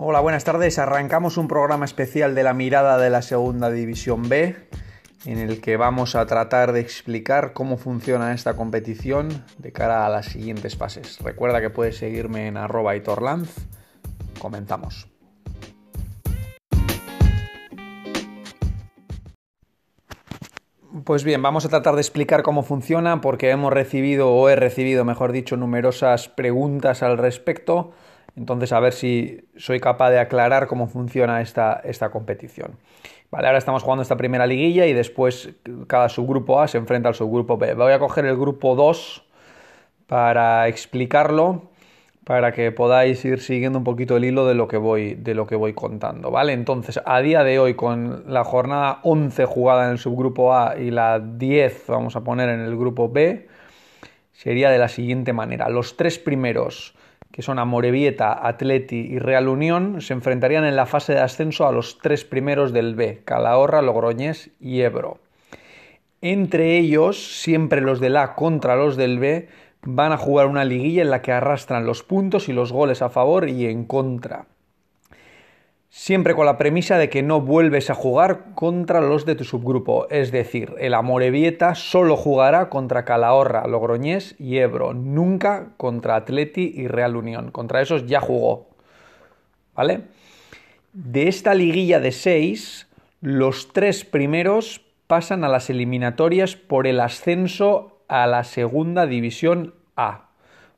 Hola, buenas tardes. Arrancamos un programa especial de la mirada de la Segunda División B, en el que vamos a tratar de explicar cómo funciona esta competición de cara a las siguientes fases. Recuerda que puedes seguirme en arroba itorlanz. Comenzamos. Pues bien, vamos a tratar de explicar cómo funciona porque hemos recibido, o he recibido, mejor dicho, numerosas preguntas al respecto. Entonces, a ver si soy capaz de aclarar cómo funciona esta, esta competición. Vale, ahora estamos jugando esta primera liguilla y después cada subgrupo A se enfrenta al subgrupo B. Voy a coger el grupo 2 para explicarlo para que podáis ir siguiendo un poquito el hilo de lo que voy, de lo que voy contando, ¿vale? Entonces, a día de hoy, con la jornada 11 jugada en el subgrupo A y la 10, vamos a poner en el grupo B, sería de la siguiente manera. Los tres primeros, que son Amorebieta, Atleti y Real Unión, se enfrentarían en la fase de ascenso a los tres primeros del B, Calahorra, Logroñés y Ebro. Entre ellos, siempre los del A contra los del B, van a jugar una liguilla en la que arrastran los puntos y los goles a favor y en contra. Siempre con la premisa de que no vuelves a jugar contra los de tu subgrupo, es decir, el Amorebieta solo jugará contra Calahorra, Logroñés y Ebro, nunca contra Atleti y Real Unión. Contra esos ya jugó. ¿Vale? De esta liguilla de seis, los tres primeros pasan a las eliminatorias por el ascenso a la segunda división A.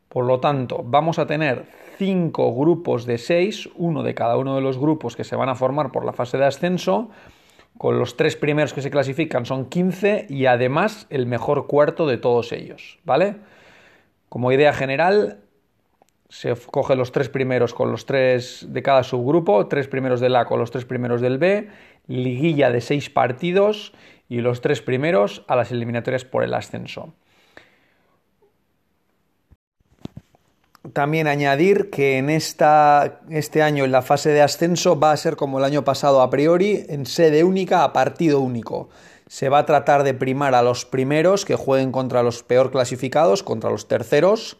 Por lo tanto, vamos a tener cinco grupos de seis, uno de cada uno de los grupos que se van a formar por la fase de ascenso, con los tres primeros que se clasifican son 15 y además el mejor cuarto de todos ellos, ¿vale? Como idea general, se coge los tres primeros con los tres de cada subgrupo, tres primeros del A con los tres primeros del B, liguilla de seis partidos y los tres primeros a las eliminatorias por el ascenso. También añadir que en esta, este año en la fase de ascenso va a ser como el año pasado a priori, en sede única a partido único. Se va a tratar de primar a los primeros que jueguen contra los peor clasificados, contra los terceros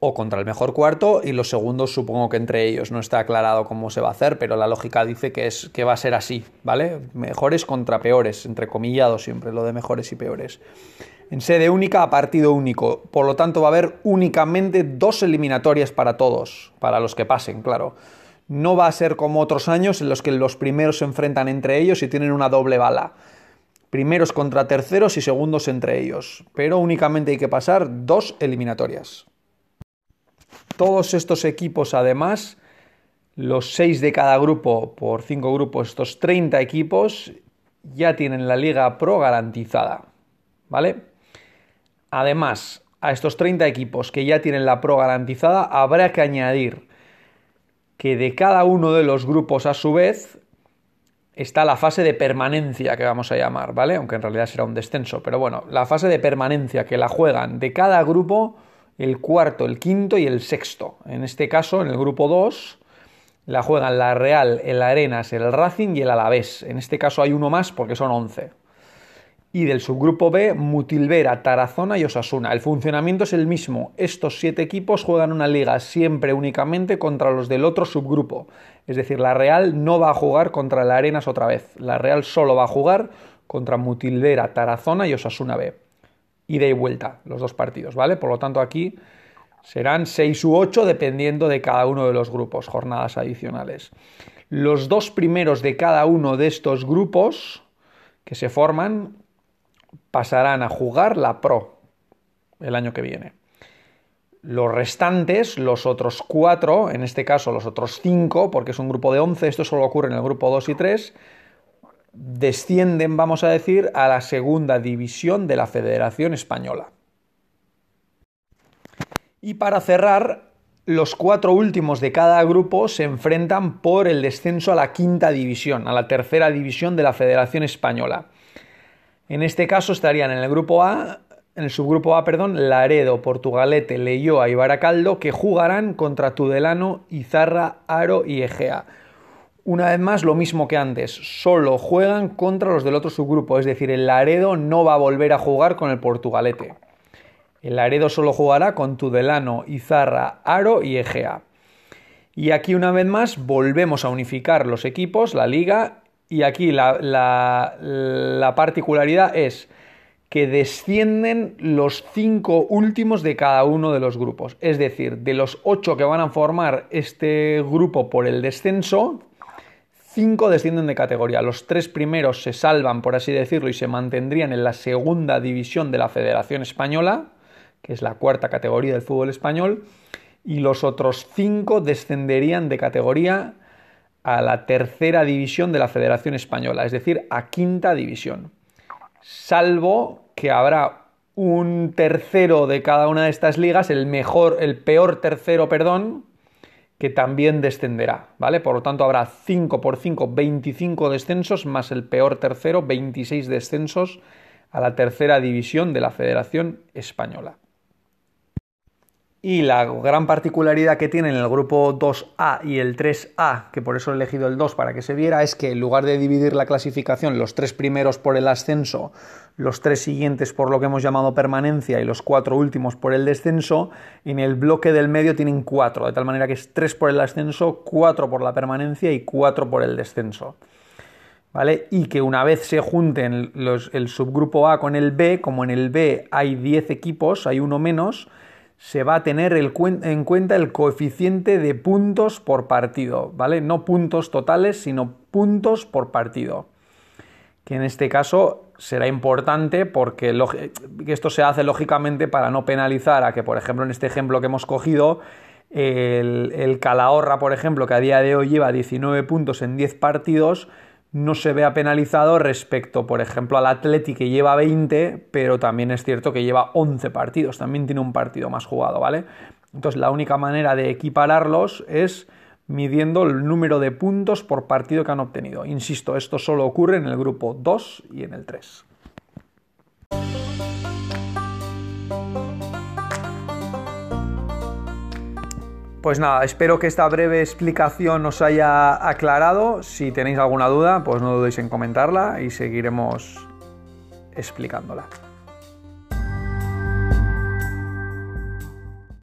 o contra el mejor cuarto y los segundos supongo que entre ellos. No está aclarado cómo se va a hacer, pero la lógica dice que, es, que va a ser así, ¿vale? Mejores contra peores, entre comillados siempre, lo de mejores y peores. En sede única a partido único, por lo tanto va a haber únicamente dos eliminatorias para todos, para los que pasen, claro. No va a ser como otros años en los que los primeros se enfrentan entre ellos y tienen una doble bala. Primeros contra terceros y segundos entre ellos, pero únicamente hay que pasar dos eliminatorias. Todos estos equipos, además, los seis de cada grupo por cinco grupos, estos 30 equipos, ya tienen la Liga Pro garantizada. ¿Vale? Además, a estos 30 equipos que ya tienen la Pro garantizada, habrá que añadir que de cada uno de los grupos, a su vez, está la fase de permanencia que vamos a llamar, ¿vale? Aunque en realidad será un descenso, pero bueno, la fase de permanencia que la juegan de cada grupo el cuarto, el quinto y el sexto. En este caso, en el grupo 2, la juegan la Real, el Arenas, el Racing y el Alavés. En este caso hay uno más porque son 11. Y del subgrupo B, Mutilvera, Tarazona y Osasuna. El funcionamiento es el mismo. Estos siete equipos juegan una liga siempre únicamente contra los del otro subgrupo. Es decir, la Real no va a jugar contra el Arenas otra vez. La Real solo va a jugar contra Mutilvera, Tarazona y Osasuna B ida y vuelta, los dos partidos, ¿vale? Por lo tanto, aquí serán 6 u 8 dependiendo de cada uno de los grupos, jornadas adicionales. Los dos primeros de cada uno de estos grupos que se forman pasarán a jugar la Pro el año que viene. Los restantes, los otros cuatro, en este caso los otros cinco, porque es un grupo de 11, esto solo ocurre en el grupo 2 y 3, descienden, vamos a decir, a la segunda división de la Federación Española. Y para cerrar, los cuatro últimos de cada grupo se enfrentan por el descenso a la quinta división, a la tercera división de la Federación Española. En este caso estarían en el grupo A, en el subgrupo A, perdón, Laredo, Portugalete, Leyoa y Baracaldo, que jugarán contra Tudelano, Izarra, Aro y Egea. Una vez más, lo mismo que antes, solo juegan contra los del otro subgrupo, es decir, el Laredo no va a volver a jugar con el Portugalete. El Laredo solo jugará con Tudelano, Izarra, Aro y Egea. Y aquí una vez más volvemos a unificar los equipos, la liga, y aquí la, la particularidad es que descienden los cinco últimos de cada uno de los grupos. Es decir, de los ocho que van a formar este grupo por el descenso, cinco descienden de categoría. Los tres primeros se salvan, por así decirlo, y se mantendrían en la segunda división de la Federación Española, que es la cuarta categoría del fútbol español, y los otros cinco descenderían de categoría a la tercera división de la Federación Española, es decir, a quinta división. Salvo que habrá un tercero de cada una de estas ligas, el mejor, el peor tercero, perdón, que también descenderá, ¿vale? Por lo tanto, habrá 5 por 5, 25 descensos, más el peor tercero, 26 descensos a la tercera división de la Federación Española. Y la gran particularidad que tienen el grupo 2A y el 3A, que por eso he elegido el 2 para que se viera, es que en lugar de dividir la clasificación, los tres primeros por el ascenso, los tres siguientes por lo que hemos llamado permanencia y los cuatro últimos por el descenso, en el bloque del medio tienen cuatro, de tal manera que es tres por el ascenso, cuatro por la permanencia y cuatro por el descenso. ¿Vale? Y que una vez se junten el subgrupo A con el B, como en el B hay 10 equipos, hay uno menos, se va a tener en cuenta el coeficiente de puntos por partido, ¿vale? No puntos totales, sino puntos por partido. Que en este caso será importante porque esto se hace lógicamente para no penalizar a que, por ejemplo, en este ejemplo que hemos cogido, el, el Calahorra, por ejemplo, que a día de hoy lleva 19 puntos en 10 partidos, no se vea penalizado respecto, por ejemplo, al Atleti que lleva 20, pero también es cierto que lleva 11 partidos, también tiene un partido más jugado, ¿vale? Entonces la única manera de equipararlos es midiendo el número de puntos por partido que han obtenido. Insisto, esto solo ocurre en el grupo 2 y en el 3. Pues nada, espero que esta breve explicación os haya aclarado. Si tenéis alguna duda, pues no dudéis en comentarla y seguiremos explicándola.